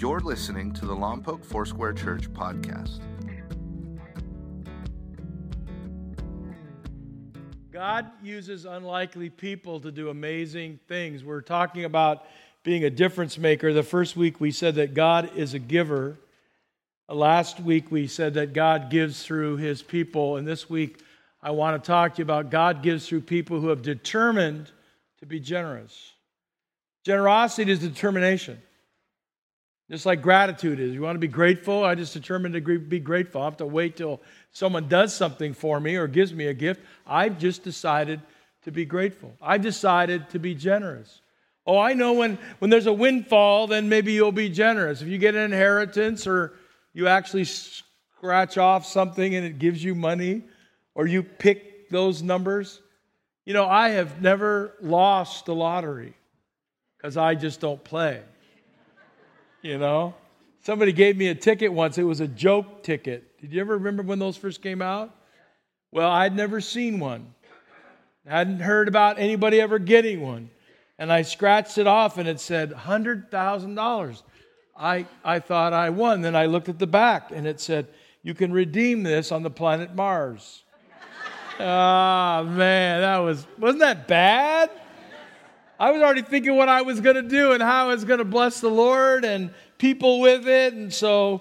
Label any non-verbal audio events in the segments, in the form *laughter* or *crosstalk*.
You're listening to the Lompoc Foursquare Church podcast. God uses unlikely people to do amazing things. We're talking about being a difference maker. The first week we said that God is a giver. Last week we said that God gives through his people. And this week I want to talk to you about God gives through people who have determined to be generous. Generosity is determination. Just like gratitude is. You want to be grateful? I just determined to be grateful. I have to wait till someone does something for me or gives me a gift. I've just decided to be grateful. I've decided to be generous. Oh, I know when, when there's a windfall, then maybe you'll be generous. If you get an inheritance or you actually scratch off something and it gives you money or you pick those numbers. You know, I have never lost the lottery because I just don't play. You know? Somebody gave me a ticket once. It was a joke ticket. Did you ever remember when those first came out? Well, I'd never seen one. I hadn't heard about anybody ever getting one. And I scratched it off and it said $100,000. I, I thought I won. Then I looked at the back and it said, You can redeem this on the planet Mars. *laughs* Ah, oh, man, that was, wasn't that bad? I was already thinking what I was going to do and how I was going to bless the Lord and people with it. And so,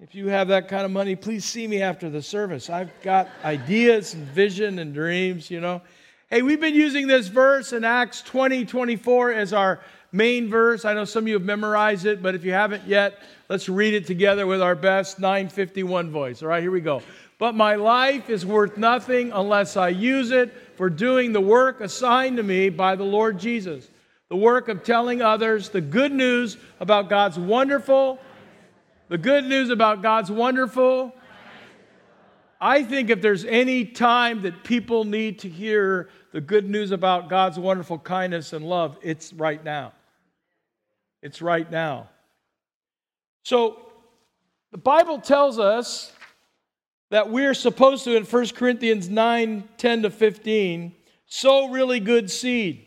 if you have that kind of money, please see me after the service. I've got ideas and vision and dreams, you know. Hey, we've been using this verse in Acts 20 24 as our main verse. I know some of you have memorized it, but if you haven't yet, let's read it together with our best 951 voice. All right, here we go. But my life is worth nothing unless I use it for doing the work assigned to me by the Lord Jesus the work of telling others the good news about God's wonderful, the good news about God's wonderful. I think if there's any time that people need to hear the good news about God's wonderful kindness and love, it's right now. It's right now. So, the Bible tells us that we're supposed to, in 1 Corinthians 9 10 to 15, sow really good seed.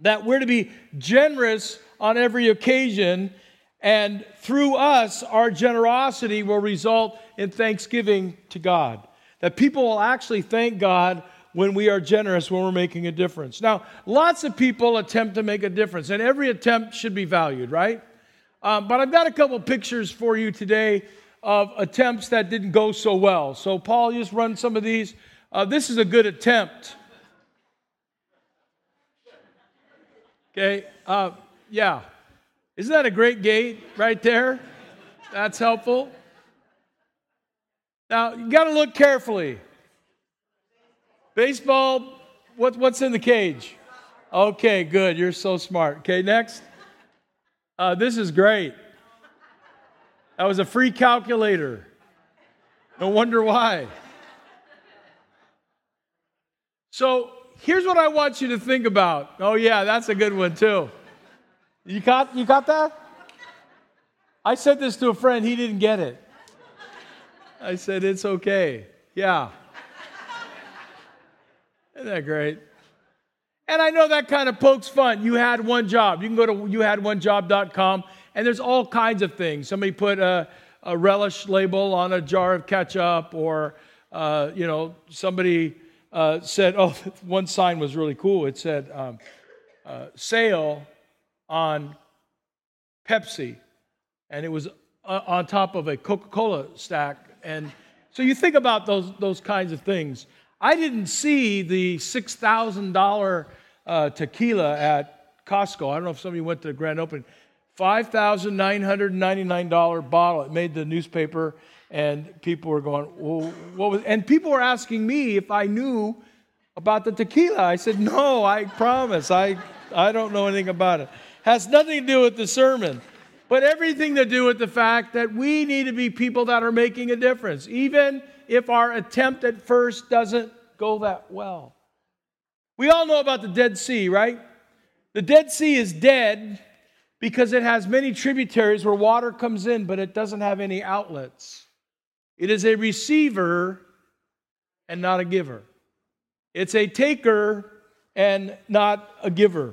That we're to be generous on every occasion, and through us, our generosity will result in thanksgiving to God. That people will actually thank God when we are generous, when we're making a difference. Now, lots of people attempt to make a difference, and every attempt should be valued, right? Um, but I've got a couple pictures for you today of attempts that didn't go so well. So, Paul, just run some of these. Uh, this is a good attempt. Okay, uh, yeah. Isn't that a great gate right there? That's helpful. Now, you got to look carefully. Baseball, what, what's in the cage? Okay, good. You're so smart. Okay, next. Uh, this is great. That was a free calculator. No wonder why. So here's what I want you to think about. Oh, yeah, that's a good one, too. You got, you got that? I said this to a friend, he didn't get it. I said, It's okay. Yeah. Isn't that great? And I know that kind of pokes fun. You had one job. You can go to youhadonejob.com and there's all kinds of things. Somebody put a, a relish label on a jar of ketchup, or, uh, you know, somebody uh, said, *laughs* oh, one sign was really cool. It said, um, uh, sale on Pepsi. And it was uh, on top of a Coca Cola stack. And so you think about those, those kinds of things. I didn't see the $6,000 uh, tequila at Costco. I don't know if somebody went to the grand opening. $5,999 bottle. It made the newspaper, and people were going, well, what was, and people were asking me if I knew about the tequila. I said, no, I promise. I, I don't know anything about it. Has nothing to do with the sermon, but everything to do with the fact that we need to be people that are making a difference, even if our attempt at first doesn't go that well. We all know about the Dead Sea, right? The Dead Sea is dead because it has many tributaries where water comes in, but it doesn't have any outlets. It is a receiver and not a giver. It's a taker and not a giver.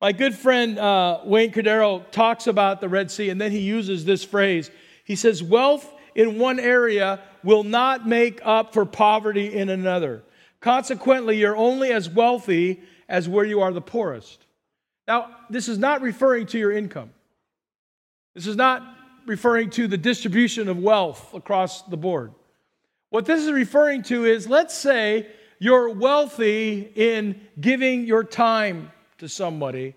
My good friend uh, Wayne Cordeiro talks about the Red Sea, and then he uses this phrase. He says, Wealth in one area will not make up for poverty in another. Consequently, you're only as wealthy as where you are the poorest. Now, this is not referring to your income. This is not referring to the distribution of wealth across the board. What this is referring to is let's say you're wealthy in giving your time to somebody,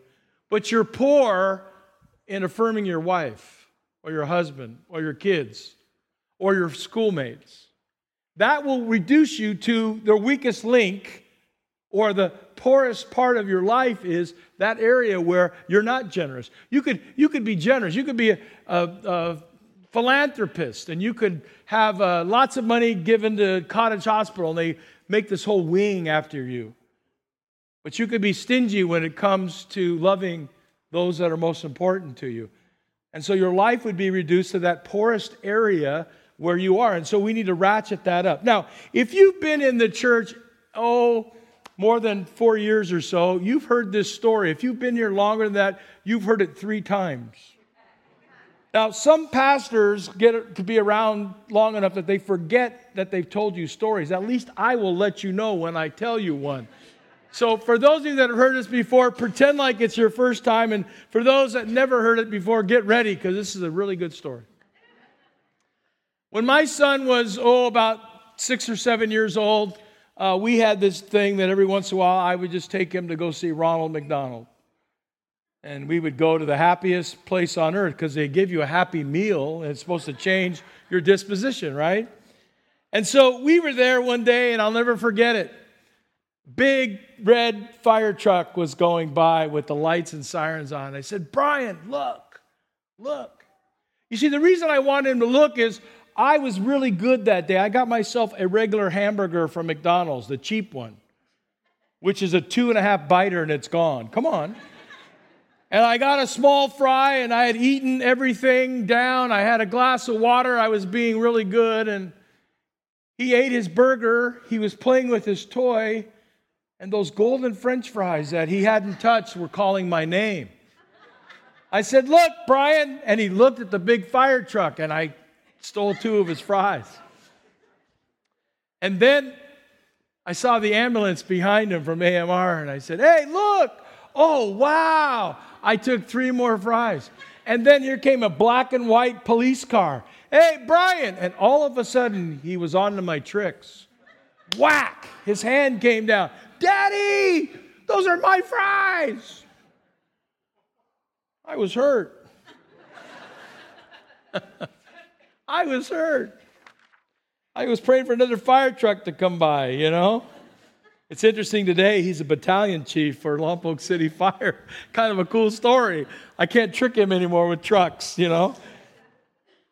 but you're poor in affirming your wife or your husband or your kids or your schoolmates. That will reduce you to the weakest link or the poorest part of your life is that area where you're not generous. You could, you could be generous. You could be a, a, a philanthropist and you could have uh, lots of money given to Cottage Hospital and they make this whole wing after you. But you could be stingy when it comes to loving those that are most important to you. And so your life would be reduced to that poorest area where you are. And so we need to ratchet that up. Now, if you've been in the church, oh, more than four years or so, you've heard this story. If you've been here longer than that, you've heard it three times. Now, some pastors get to be around long enough that they forget that they've told you stories. At least I will let you know when I tell you one. So, for those of you that have heard this before, pretend like it's your first time. And for those that never heard it before, get ready because this is a really good story. When my son was, oh, about six or seven years old, uh, we had this thing that every once in a while I would just take him to go see Ronald McDonald. And we would go to the happiest place on earth because they give you a happy meal and it's supposed to change your disposition, right? And so we were there one day and I'll never forget it. Big red fire truck was going by with the lights and sirens on. I said, Brian, look, look. You see, the reason I wanted him to look is I was really good that day. I got myself a regular hamburger from McDonald's, the cheap one, which is a two and a half biter and it's gone. Come on. And I got a small fry and I had eaten everything down. I had a glass of water. I was being really good. And he ate his burger. He was playing with his toy. And those golden french fries that he hadn't touched were calling my name. I said, Look, Brian. And he looked at the big fire truck and I stole two of his fries. And then I saw the ambulance behind him from AMR, and I said, Hey, look! Oh, wow! I took three more fries. And then here came a black and white police car. Hey, Brian! And all of a sudden, he was on to my tricks. Whack! His hand came down. Daddy! Those are my fries! I was hurt. *laughs* I was hurt. I was praying for another fire truck to come by, you know? It's interesting today, he's a battalion chief for Lompoc City *laughs* Fire. kind of a cool story. I can't trick him anymore with trucks, you know?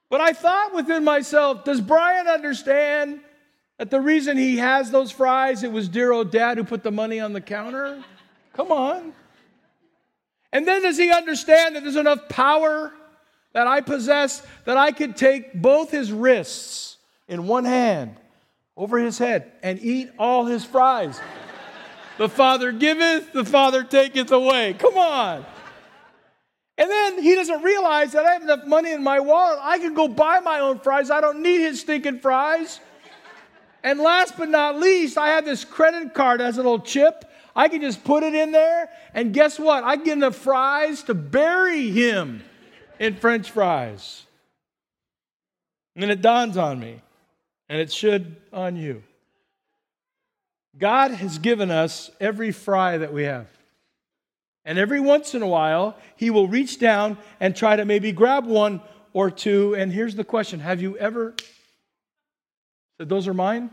But I thought within myself, does Brian understand that the reason he has those fries, it was dear old dad who put the money on the counter? Come on. And then does he understand that there's enough power that I possess that I could take both his wrists in one hand over his head and eat all his fries. the Father giveth, the Father taketh away. Come on. And then he doesn't realize that I have enough money in my wallet. I can go buy my own fries. I don't need his stinking fries. And last but not least, I have this credit card has a little chip. I can just put it in there, and guess what? I get enough fries to bury him in French fries. And then it dawns on me, and it should on you. God has given us every fry that we have. And every once in a while, He will reach down and try to maybe grab one or two. And here's the question Have you ever said, Those are mine?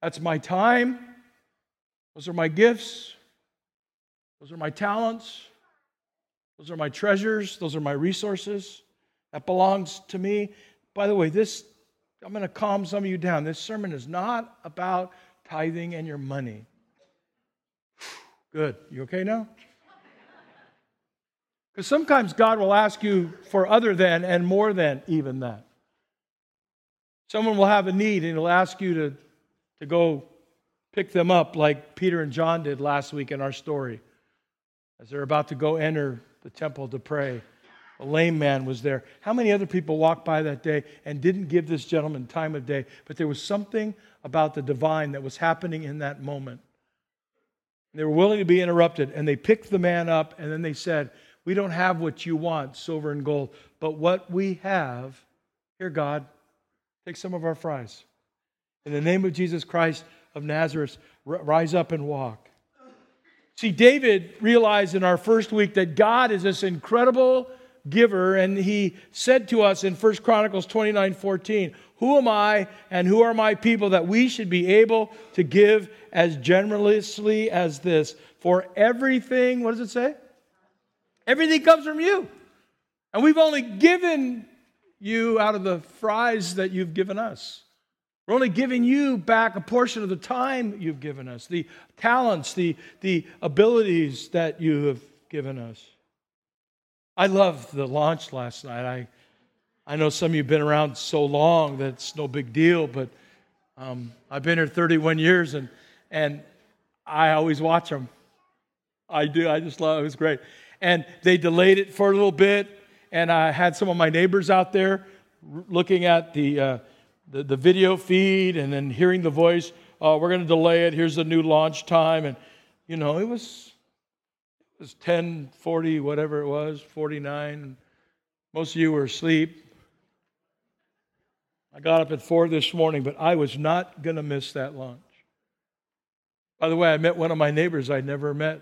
That's my time. Those are my gifts. Those are my talents. Those are my treasures. Those are my resources. That belongs to me. By the way, this, I'm going to calm some of you down. This sermon is not about tithing and your money. Good. You okay now? Because sometimes God will ask you for other than and more than even that. Someone will have a need and he'll ask you to, to go pick them up like Peter and John did last week in our story as they're about to go enter the temple to pray. A lame man was there. How many other people walked by that day and didn't give this gentleman time of day? But there was something about the divine that was happening in that moment. They were willing to be interrupted, and they picked the man up, and then they said, We don't have what you want, silver and gold, but what we have, here, God, take some of our fries. In the name of Jesus Christ of Nazareth, rise up and walk. See, David realized in our first week that God is this incredible giver, and he said to us in 1 Chronicles 29 14, Who am I and who are my people that we should be able to give as generously as this? For everything, what does it say? Everything comes from you. And we've only given you out of the fries that you've given us. We're only giving you back a portion of the time you've given us, the talents, the, the abilities that you have given us. I loved the launch last night. I, I know some of you have been around so long that it's no big deal, but um, I've been here 31 years and, and I always watch them. I do. I just love it. It was great. And they delayed it for a little bit, and I had some of my neighbors out there looking at the, uh, the, the, video feed and then hearing the voice. Oh, we're going to delay it. Here's the new launch time. And, you know, it was it was 10, 40, whatever it was, 49. Most of you were asleep. I got up at 4 this morning, but I was not going to miss that launch. By the way, I met one of my neighbors I'd never met.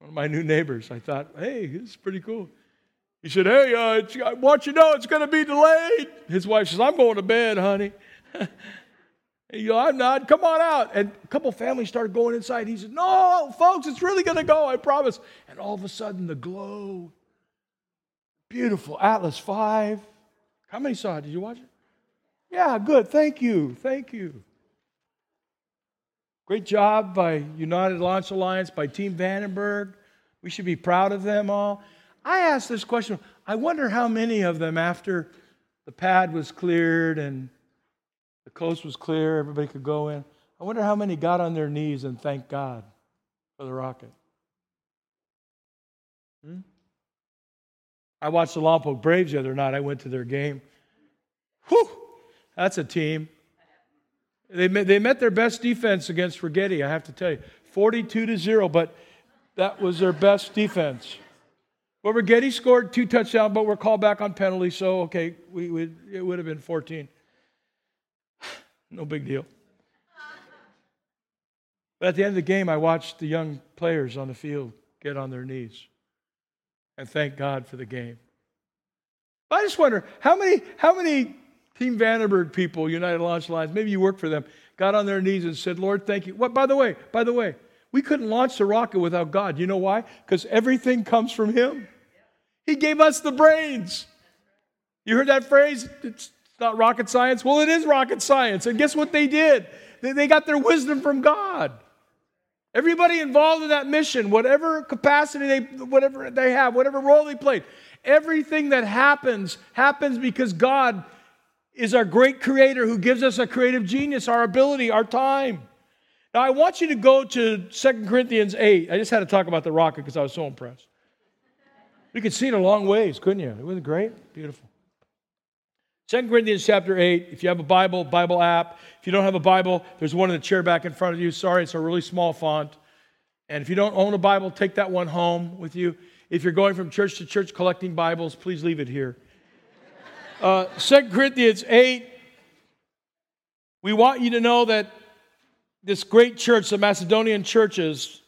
One of my new neighbors. I thought, hey, this is pretty cool. He said, hey, uh, want you know it's going to be delayed. His wife says, I'm going to bed, honey. *laughs* You know, I'm not. Come on out. And a couple families started going inside. He said, No, folks, it's really going to go. I promise. And all of a sudden, the glow. Beautiful Atlas 5. How many saw it? Did you watch it? Yeah, good. Thank you. Thank you. Great job by United Launch Alliance, by Team Vandenberg. We should be proud of them all. I asked this question I wonder how many of them, after the pad was cleared and the coast was clear, everybody could go in. I wonder how many got on their knees and thanked God for the rocket. Hmm? I watched the Lompoc Braves the other night. I went to their game. Whew, that's a team. They met, they met their best defense against Righetti, I have to tell you. 42 to 0, but that was their best defense. Well, Righetti scored two touchdowns, but we're called back on penalty, so okay, we, we, it would have been 14. *sighs* No big deal. But at the end of the game, I watched the young players on the field get on their knees and thank God for the game. But I just wonder how many, how many Team Vandenberg people, United Launch Alliance, maybe you work for them, got on their knees and said, Lord, thank you. What, by the way, by the way, we couldn't launch the rocket without God. You know why? Because everything comes from Him. He gave us the brains. You heard that phrase? It's not rocket science. Well, it is rocket science. And guess what they did? They, they got their wisdom from God. Everybody involved in that mission, whatever capacity they, whatever they have, whatever role they played, everything that happens happens because God is our great creator who gives us a creative genius, our ability, our time. Now, I want you to go to 2 Corinthians 8. I just had to talk about the rocket because I was so impressed. You could see it a long ways, couldn't you? It wasn't great, beautiful. 2 Corinthians chapter 8, if you have a Bible, Bible app. If you don't have a Bible, there's one in the chair back in front of you. Sorry, it's a really small font. And if you don't own a Bible, take that one home with you. If you're going from church to church collecting Bibles, please leave it here. Uh, 2 Corinthians 8, we want you to know that this great church, the Macedonian churches,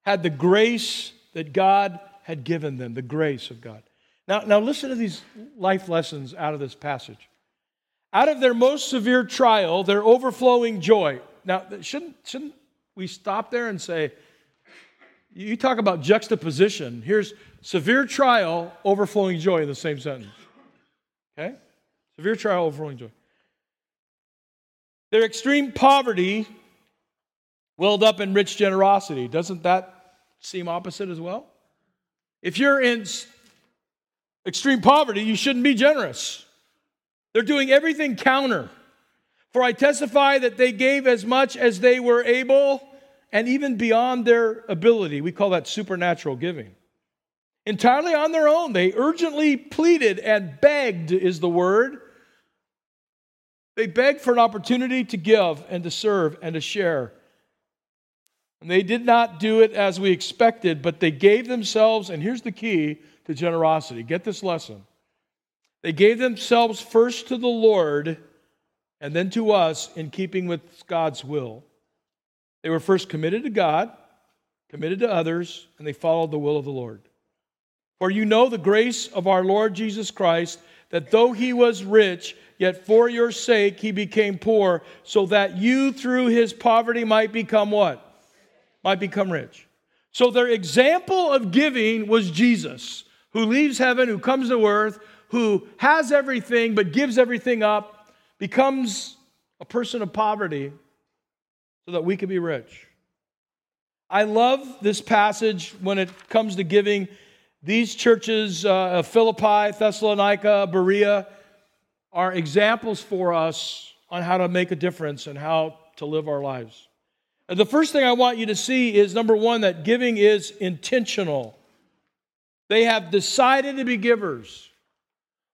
had the grace that God had given them, the grace of God. Now, now listen to these life lessons out of this passage. Out of their most severe trial, their overflowing joy. Now, shouldn't, shouldn't we stop there and say, you talk about juxtaposition. Here's severe trial, overflowing joy in the same sentence. Okay? Severe trial, overflowing joy. Their extreme poverty welled up in rich generosity. Doesn't that seem opposite as well? If you're in extreme poverty, you shouldn't be generous. They're doing everything counter. For I testify that they gave as much as they were able, and even beyond their ability. We call that supernatural giving. Entirely on their own, they urgently pleaded and begged, is the word. They begged for an opportunity to give and to serve and to share. And they did not do it as we expected, but they gave themselves, and here's the key to generosity get this lesson. They gave themselves first to the Lord and then to us in keeping with God's will. They were first committed to God, committed to others, and they followed the will of the Lord. For you know the grace of our Lord Jesus Christ, that though he was rich, yet for your sake he became poor, so that you through his poverty might become what? Might become rich. So their example of giving was Jesus, who leaves heaven, who comes to earth, who has everything but gives everything up, becomes a person of poverty so that we can be rich. I love this passage when it comes to giving. These churches uh, of Philippi, Thessalonica, Berea are examples for us on how to make a difference and how to live our lives. The first thing I want you to see is number one, that giving is intentional. They have decided to be givers.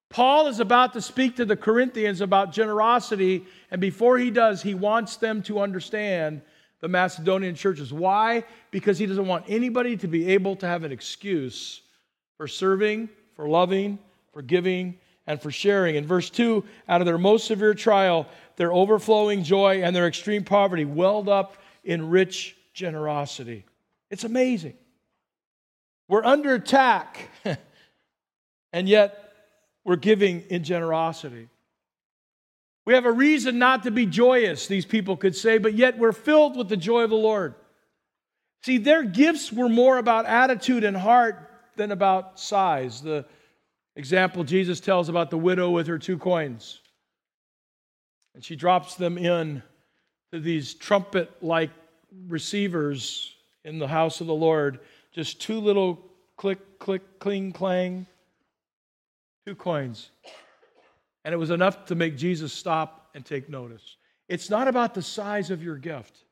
Paul is about to speak to the Corinthians about generosity, and before he does, he wants them to understand the Macedonian churches. Why? Because he doesn't want anybody to be able to have an excuse for serving, for loving, for giving, and for sharing. In verse 2, out of their most severe trial, their overflowing joy and their extreme poverty welled up in rich generosity. It's amazing. We're under attack, *laughs* and yet we're giving in generosity. We have a reason not to be joyous, these people could say, but yet we're filled with the joy of the Lord. See, their gifts were more about attitude and heart than about size. The example Jesus tells about the widow with her two coins. And she drops them in these trumpet like receivers in the house of the Lord. Just two little click, click, cling, clang two coins. And it was enough to make Jesus stop and take notice. It's not about the size of your gift.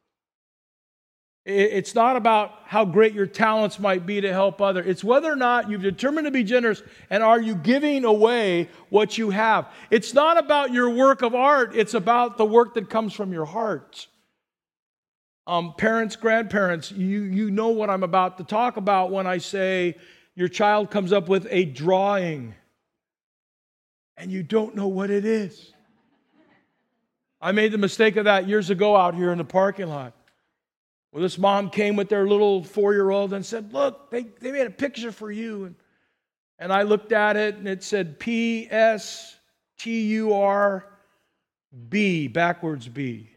It's not about how great your talents might be to help others. It's whether or not you've determined to be generous and are you giving away what you have. It's not about your work of art, it's about the work that comes from your heart. Um, parents, grandparents, you, you know what I'm about to talk about when I say your child comes up with a drawing and you don't know what it is. I made the mistake of that years ago out here in the parking lot. Well, this mom came with their little four year old and said, Look, they, they made a picture for you. And, and I looked at it and it said P S T U R B, backwards B.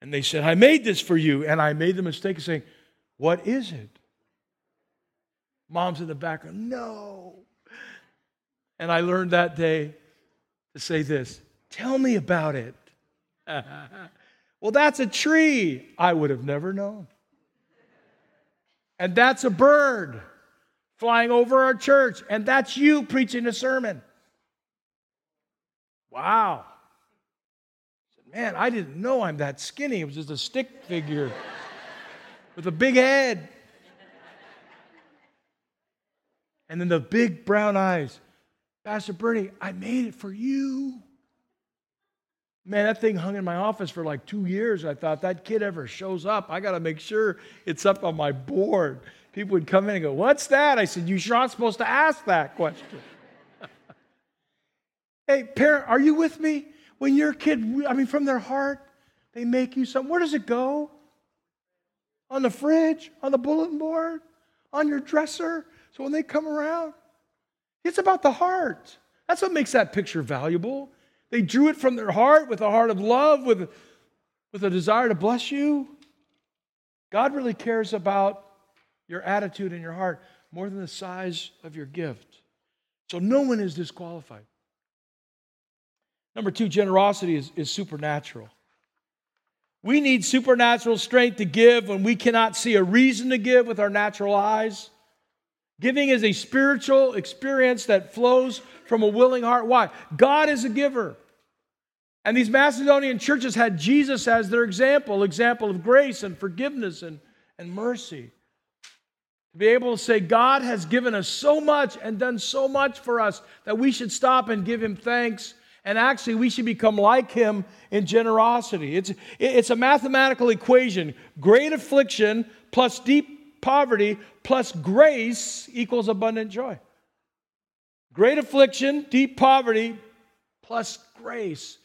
And they said, I made this for you. And I made the mistake of saying, What is it? Mom's in the background, No. And I learned that day to say this Tell me about it. *laughs* well, that's a tree. I would have never known. And that's a bird flying over our church. And that's you preaching a sermon. Wow. Man, I didn't know I'm that skinny. It was just a stick figure *laughs* with a big head. And then the big brown eyes. Pastor Bernie, I made it for you. Man, that thing hung in my office for like two years. I thought that kid ever shows up, I got to make sure it's up on my board. People would come in and go, What's that? I said, You sure aren't supposed to ask that question. *laughs* hey, parent, are you with me? When your kid, I mean, from their heart, they make you something. Where does it go? On the fridge, on the bulletin board, on your dresser. So when they come around, it's about the heart. That's what makes that picture valuable. They drew it from their heart with a heart of love, with, with a desire to bless you. God really cares about your attitude and your heart more than the size of your gift. So no one is disqualified. Number two, generosity is, is supernatural. We need supernatural strength to give when we cannot see a reason to give with our natural eyes. Giving is a spiritual experience that flows from a willing heart. Why? God is a giver. And these Macedonian churches had Jesus as their example, example of grace and forgiveness and, and mercy. To be able to say, God has given us so much and done so much for us that we should stop and give Him thanks. And actually, we should become like Him in generosity. It's, it's a mathematical equation great affliction plus deep poverty plus grace equals abundant joy. Great affliction, deep poverty plus grace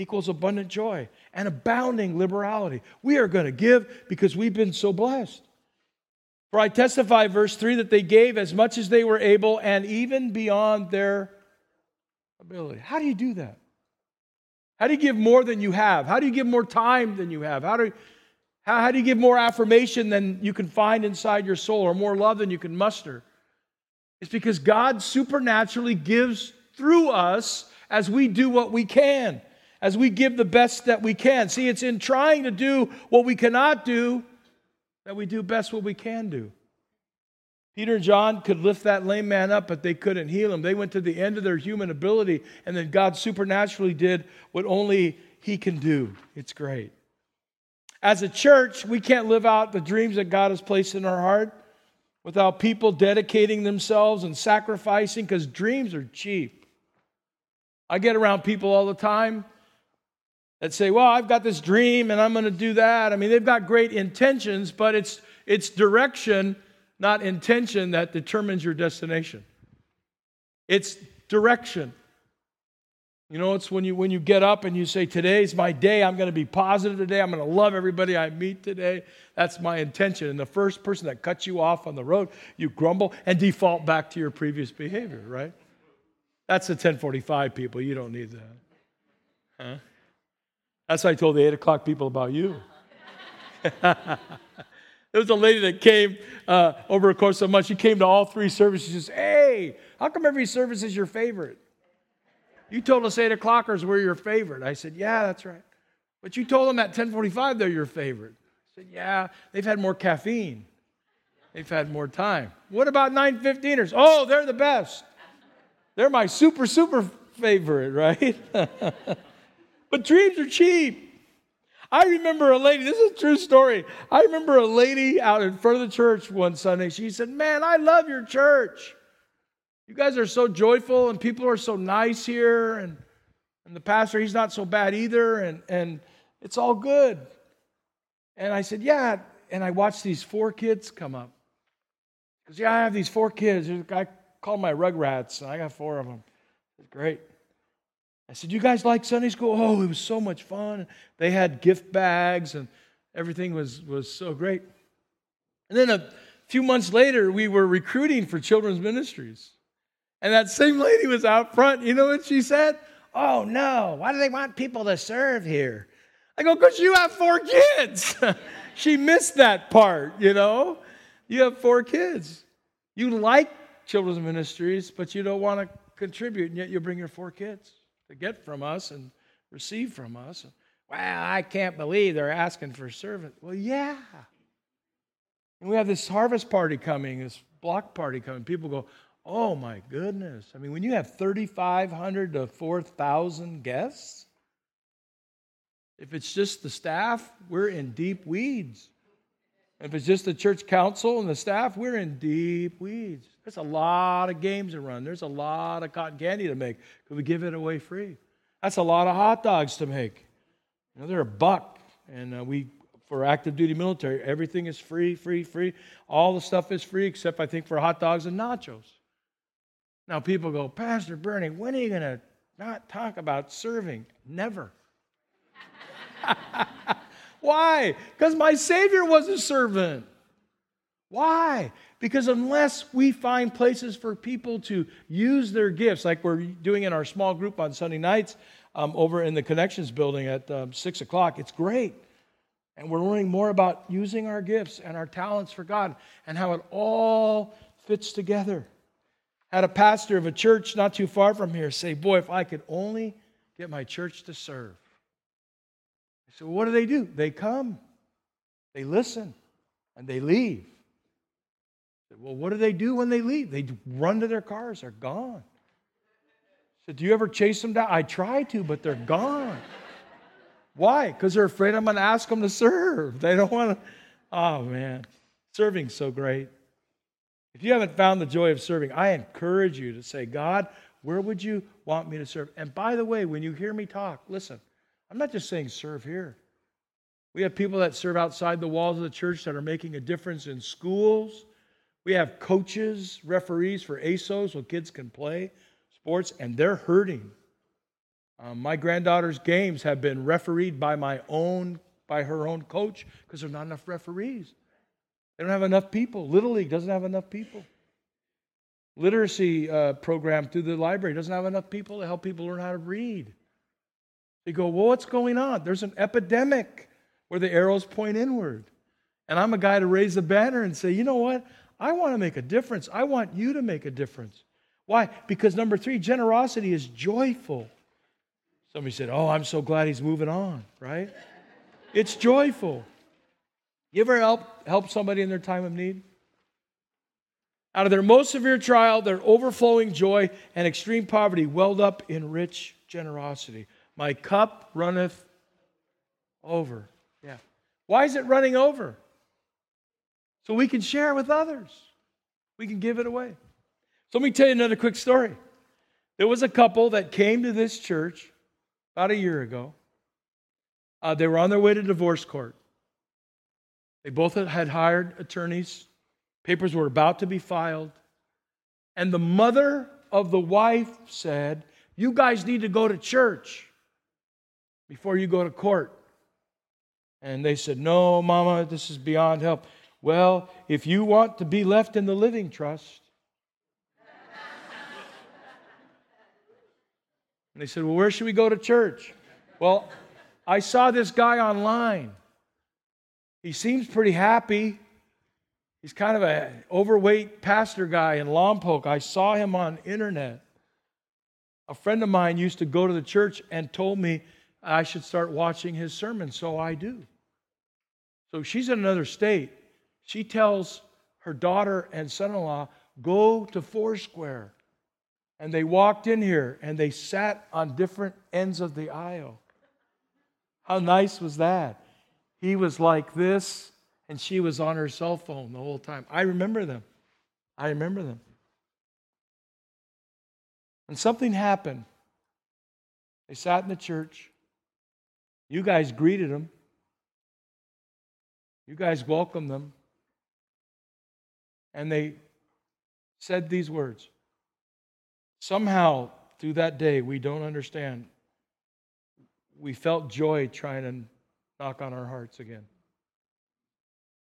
equals abundant joy and abounding liberality. We are going to give because we've been so blessed. For I testify, verse 3, that they gave as much as they were able and even beyond their ability. How do you do that? How do you give more than you have? How do you give more time than you have? How do how, how do you give more affirmation than you can find inside your soul or more love than you can muster? It's because God supernaturally gives through us as we do what we can, as we give the best that we can. See, it's in trying to do what we cannot do that we do best what we can do. Peter and John could lift that lame man up, but they couldn't heal him. They went to the end of their human ability, and then God supernaturally did what only He can do. It's great. As a church, we can't live out the dreams that God has placed in our heart without people dedicating themselves and sacrificing because dreams are cheap. I get around people all the time that say, Well, I've got this dream and I'm going to do that. I mean, they've got great intentions, but it's, it's direction, not intention, that determines your destination. It's direction. You know, it's when you when you get up and you say, "Today's my day. I'm going to be positive today. I'm going to love everybody I meet today." That's my intention. And the first person that cuts you off on the road, you grumble and default back to your previous behavior, right? That's the 1045 people. You don't need that. Huh? That's why I told the 8 o'clock people about you. *laughs* there was a lady that came uh, over a course of a month. She came to all three services. She says, Hey, how come every service is your favorite? You told us 8 o'clockers were your favorite. I said, Yeah, that's right. But you told them at 1045 they're your favorite. I said, Yeah, they've had more caffeine. They've had more time. What about 915ers? Oh, they're the best. They're my super, super favorite, right? *laughs* But dreams are cheap. I remember a lady, this is a true story. I remember a lady out in front of the church one Sunday. She said, Man, I love your church. You guys are so joyful and people are so nice here. And, and the pastor, he's not so bad either. And, and it's all good. And I said, Yeah. And I watched these four kids come up. Because, yeah, I have these four kids. I call my rugrats, and I got four of them. It's great. I said, You guys like Sunday school? Oh, it was so much fun. They had gift bags and everything was, was so great. And then a few months later, we were recruiting for children's ministries. And that same lady was out front. You know what she said? Oh, no. Why do they want people to serve here? I go, Because you have four kids. *laughs* she missed that part, you know? You have four kids. You like children's ministries, but you don't want to contribute, and yet you bring your four kids to get from us and receive from us. Well, I can't believe they're asking for servant. Well, yeah. And we have this harvest party coming, this block party coming. People go, oh my goodness. I mean, when you have 3,500 to 4,000 guests, if it's just the staff, we're in deep weeds. If it's just the church council and the staff, we're in deep weeds. There's a lot of games to run. There's a lot of cotton candy to make because we give it away free. That's a lot of hot dogs to make. You know, they're a buck, and uh, we for active duty military, everything is free, free, free. All the stuff is free except I think for hot dogs and nachos. Now people go, Pastor Bernie, when are you going to not talk about serving? Never. *laughs* Why? Because my Savior was a servant. Why? Because unless we find places for people to use their gifts, like we're doing in our small group on Sunday nights um, over in the Connections building at um, 6 o'clock, it's great. And we're learning more about using our gifts and our talents for God and how it all fits together. Had a pastor of a church not too far from here say, Boy, if I could only get my church to serve. So, what do they do? They come, they listen, and they leave. Well, what do they do when they leave? They run to their cars, they're gone. Said, Do you ever chase them down? I try to, but they're gone. Why? Because they're afraid I'm going to ask them to serve. They don't want to. Oh, man. Serving's so great. If you haven't found the joy of serving, I encourage you to say, God, where would you want me to serve? And by the way, when you hear me talk, listen, I'm not just saying serve here. We have people that serve outside the walls of the church that are making a difference in schools. We have coaches, referees for AYSO so kids can play sports, and they're hurting. Um, my granddaughter's games have been refereed by my own, by her own coach, because there's not enough referees. They don't have enough people. Little League doesn't have enough people. Literacy uh, program through the library doesn't have enough people to help people learn how to read. You go, well, what's going on? There's an epidemic where the arrows point inward. And I'm a guy to raise the banner and say, you know what? I want to make a difference. I want you to make a difference. Why? Because number three, generosity is joyful. Somebody said, Oh, I'm so glad he's moving on, right? It's joyful. You ever help, help somebody in their time of need? Out of their most severe trial, their overflowing joy and extreme poverty welled up in rich generosity. My cup runneth over. Yeah. Why is it running over? So we can share with others. We can give it away. So let me tell you another quick story. There was a couple that came to this church about a year ago. Uh, they were on their way to divorce court. They both had hired attorneys. Papers were about to be filed. And the mother of the wife said, You guys need to go to church before you go to court. And they said, No, Mama, this is beyond help. Well, if you want to be left in the living trust, *laughs* And they said, Well, where should we go to church? Well, I saw this guy online. He seems pretty happy. He's kind of an overweight pastor guy in Lompoc. I saw him on internet. A friend of mine used to go to the church and told me I should start watching his sermon, so I do. So she's in another state. She tells her daughter and son in law, go to Foursquare. And they walked in here and they sat on different ends of the aisle. How nice was that? He was like this, and she was on her cell phone the whole time. I remember them. I remember them. And something happened. They sat in the church. You guys greeted them. You guys welcomed them. And they said these words Somehow, through that day, we don't understand. We felt joy trying to knock on our hearts again.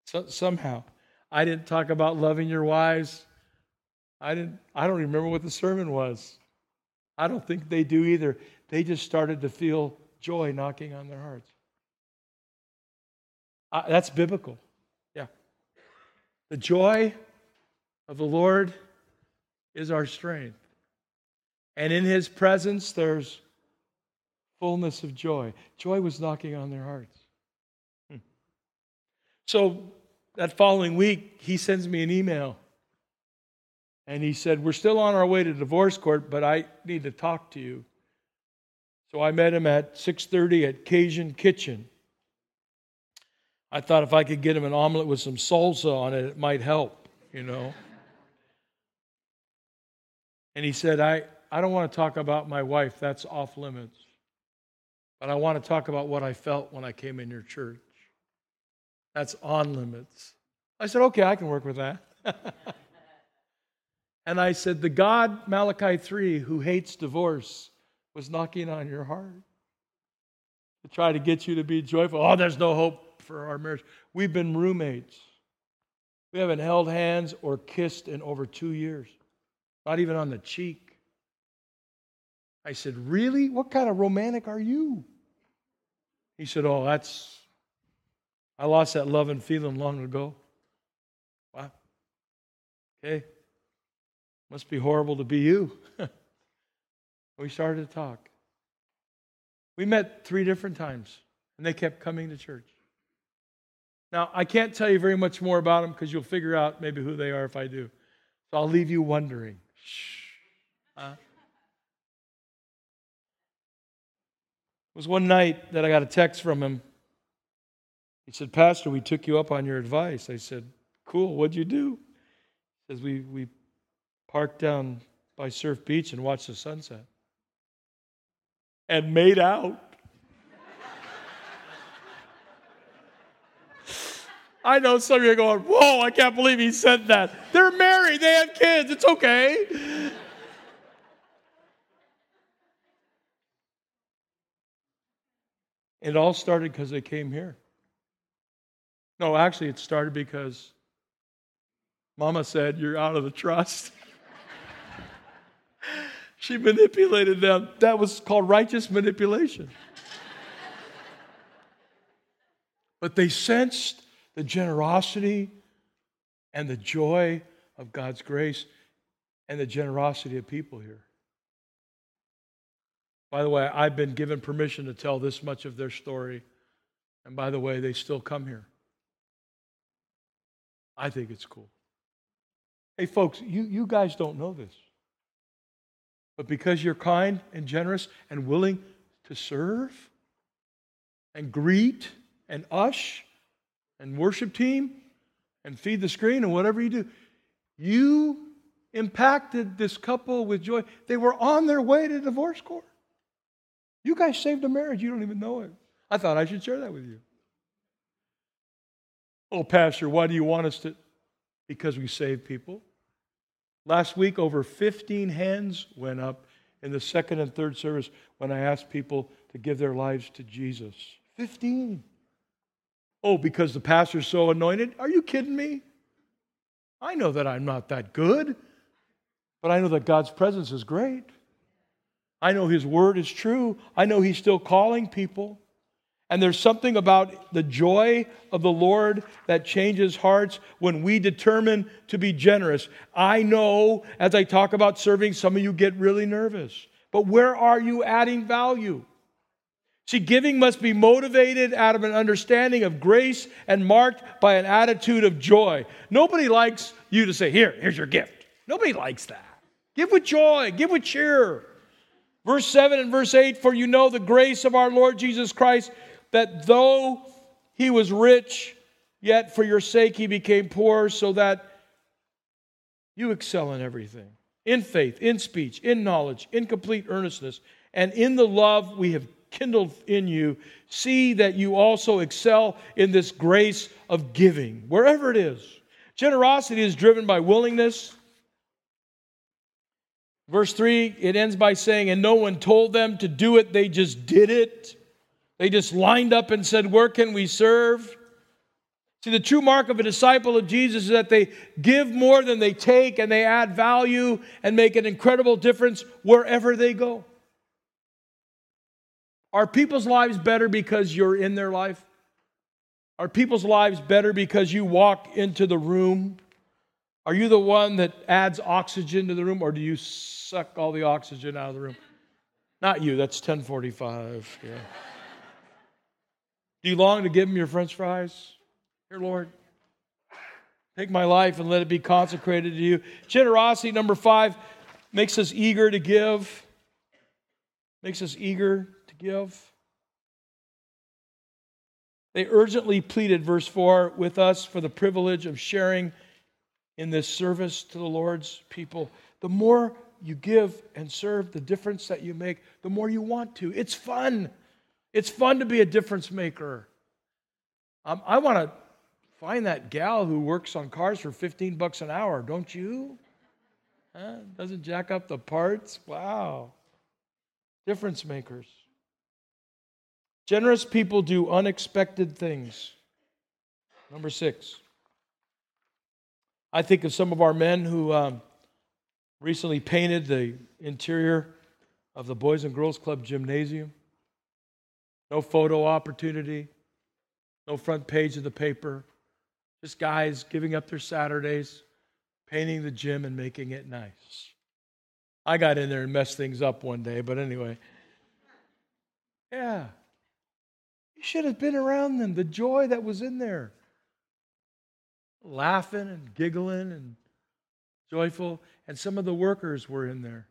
So, somehow, I didn't talk about loving your wives. I didn't. I don't remember what the sermon was. I don't think they do either. They just started to feel joy knocking on their hearts. Uh, that's biblical. Yeah. The joy of the Lord is our strength. And in his presence, there's fullness of joy. Joy was knocking on their hearts. Hmm. So that following week, he sends me an email. And he said, We're still on our way to divorce court, but I need to talk to you. So I met him at 6:30 at Cajun Kitchen. I thought if I could get him an omelet with some salsa on it, it might help, you know. and he said, I, I don't want to talk about my wife, that's off limits. But I want to talk about what I felt when I came in your church. That's on limits. I said, okay, I can work with that. *laughs* and I said, the God, Malachi 3, who hates divorce, was knocking on your heart to try to get you to be joyful. Oh, there's no hope for our marriage. We've been roommates. We haven't held hands or kissed in over two years, not even on the cheek. I said, Really? What kind of romantic are you? He said, Oh, that's, I lost that love and feeling long ago. Wow. Okay. Must be horrible to be you. *laughs* we started to talk. We met three different times, and they kept coming to church. Now, I can't tell you very much more about them because you'll figure out maybe who they are if I do. So I'll leave you wondering. Shh. It was one night that I got a text from him. He said, Pastor, we took you up on your advice. I said, Cool, what'd you do? He says, We, we parked down by Surf Beach and watched the sunset and made out. I know some of you are going, Whoa, I can't believe he said that. They're married, they have kids, it's okay. It all started because they came here. No, actually, it started because Mama said, You're out of the trust. She manipulated them. That was called righteous manipulation. but they sensed the generosity and the joy of God's grace and the generosity of people here. By the way, I've been given permission to tell this much of their story. And by the way, they still come here. I think it's cool. Hey, folks, you, you guys don't know this. But because you're kind and generous and willing to serve and greet and ush and worship team and feed the screen and whatever you do, you impacted this couple with joy. They were on their way to divorce court. You guys saved a marriage, you don't even know it. I thought I should share that with you. Oh, Pastor, why do you want us to? Because we save people. Last week, over 15 hands went up in the second and third service when I asked people to give their lives to Jesus. 15. Oh, because the pastor's so anointed? Are you kidding me? I know that I'm not that good, but I know that God's presence is great. I know His word is true. I know He's still calling people. And there's something about the joy of the Lord that changes hearts when we determine to be generous. I know as I talk about serving, some of you get really nervous. But where are you adding value? See, giving must be motivated out of an understanding of grace and marked by an attitude of joy. Nobody likes you to say, Here, here's your gift. Nobody likes that. Give with joy, give with cheer. Verse 7 and verse 8 For you know the grace of our Lord Jesus Christ, that though he was rich, yet for your sake he became poor, so that you excel in everything in faith, in speech, in knowledge, in complete earnestness, and in the love we have kindled in you. See that you also excel in this grace of giving, wherever it is. Generosity is driven by willingness Verse 3, it ends by saying, And no one told them to do it, they just did it. They just lined up and said, Where can we serve? See, the true mark of a disciple of Jesus is that they give more than they take and they add value and make an incredible difference wherever they go. Are people's lives better because you're in their life? Are people's lives better because you walk into the room? Are you the one that adds oxygen to the room, or do you suck all the oxygen out of the room? Not you, that's 1045. Yeah. Do you long to give him your french fries? Here, Lord. Take my life and let it be consecrated to you. Generosity, number five, makes us eager to give. Makes us eager to give. They urgently pleaded, verse 4, with us for the privilege of sharing in this service to the Lord's people, the more you give and serve, the difference that you make, the more you want to. It's fun. It's fun to be a difference maker. Um, I want to find that gal who works on cars for 15 bucks an hour, don't you? Huh? Doesn't jack up the parts? Wow. Difference makers. Generous people do unexpected things. Number six. I think of some of our men who um, recently painted the interior of the Boys and Girls Club gymnasium. No photo opportunity, no front page of the paper, just guys giving up their Saturdays, painting the gym and making it nice. I got in there and messed things up one day, but anyway. Yeah. You should have been around them, the joy that was in there laughing and giggling and joyful. And some of the workers were in there.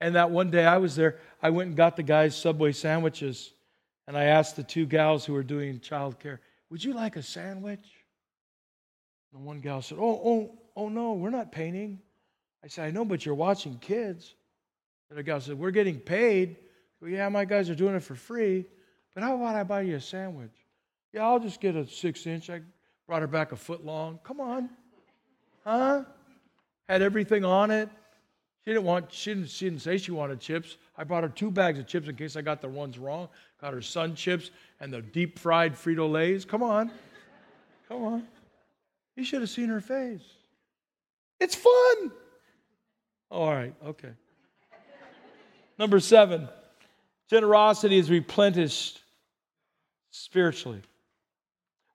And that one day I was there, I went and got the guys Subway sandwiches. And I asked the two gals who were doing childcare, Would you like a sandwich? And one gal said, Oh, oh, oh no, we're not painting. I said, I know, but you're watching kids. And the gal said, We're getting paid. Well, yeah, my guys are doing it for free. But how about I buy you a sandwich? Yeah, I'll just get a six inch. I brought her back a foot long. Come on. Huh? Had everything on it. She didn't want, she didn't, she didn't say she wanted chips. I brought her two bags of chips in case I got the ones wrong. Got her sun chips and the deep fried Frito Lays. Come on. Come on. You should have seen her face. It's fun. Oh, all right, okay. Number seven, generosity is replenished spiritually.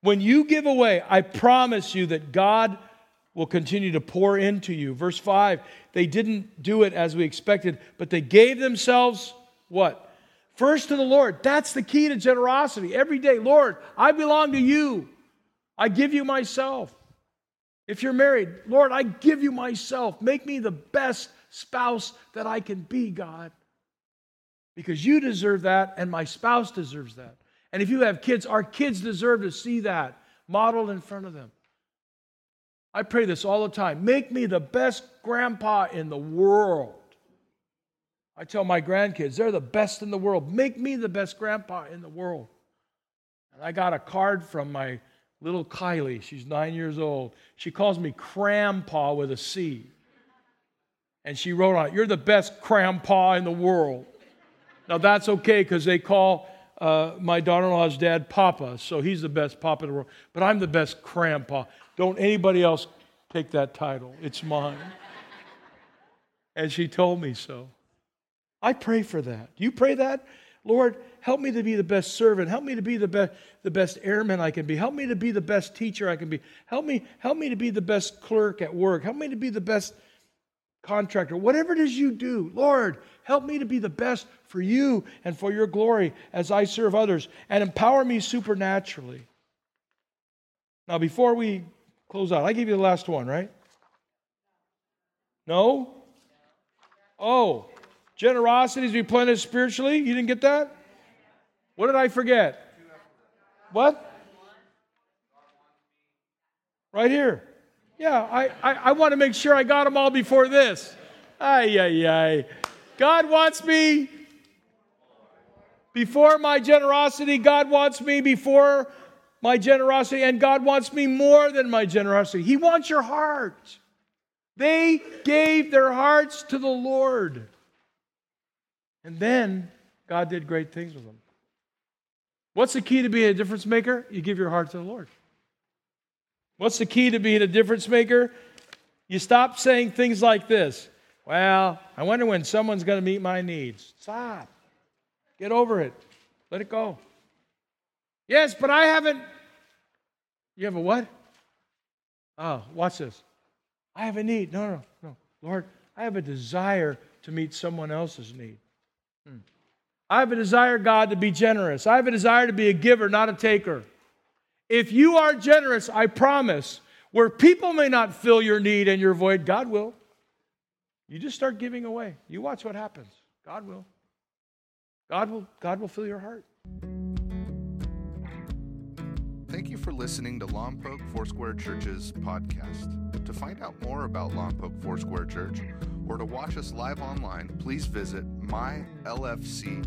When you give away, I promise you that God will continue to pour into you. Verse 5, they didn't do it as we expected, but they gave themselves what? First to the Lord. That's the key to generosity. Every day, Lord, I belong to you. I give you myself. If you're married, Lord, I give you myself. Make me the best spouse that I can be, God. Because you deserve that, and my spouse deserves that. And if you have kids, our kids deserve to see that modeled in front of them. I pray this all the time. Make me the best grandpa in the world. I tell my grandkids, they're the best in the world. Make me the best grandpa in the world. And I got a card from my little Kylie. She's nine years old. She calls me Crampaw with a C. And she wrote on it, You're the best Crampaw in the world. Now that's okay because they call uh, my daughter in law's dad Papa, so he's the best Papa in the world. But I'm the best Crampaw. Don't anybody else take that title, it's mine. and she told me so. I pray for that. Do you pray that? Lord, help me to be the best servant. Help me to be the best, the best airman I can be. Help me to be the best teacher I can be. Help me, help me to be the best clerk at work. Help me to be the best contractor. Whatever it is you do, Lord, help me to be the best for you and for your glory as I serve others and empower me supernaturally. Now, before we close out, I gave you the last one, right? No? Oh, generosity is replenished spiritually. You didn't get that? What did I forget? What? Right here. Yeah, I, I, I want to make sure I got them all before this. Ay, ay, ay. God wants me before my generosity. God wants me before my generosity, and God wants me more than my generosity. He wants your heart. They gave their hearts to the Lord. And then God did great things with them. What's the key to being a difference maker? You give your heart to the Lord. What's the key to being a difference maker? You stop saying things like this Well, I wonder when someone's going to meet my needs. Stop. Get over it. Let it go. Yes, but I haven't. You have a what? Oh, watch this. I have a need. No, no, no. Lord, I have a desire to meet someone else's need. Hmm. I have a desire, God, to be generous. I have a desire to be a giver, not a taker. If you are generous, I promise, where people may not fill your need and your void, God will. You just start giving away. You watch what happens. God will. God will, God will fill your heart. Thank you for listening to Lompoc Foursquare Church's podcast. To find out more about Lompoc Foursquare Church or to watch us live online, please visit mylfc.com.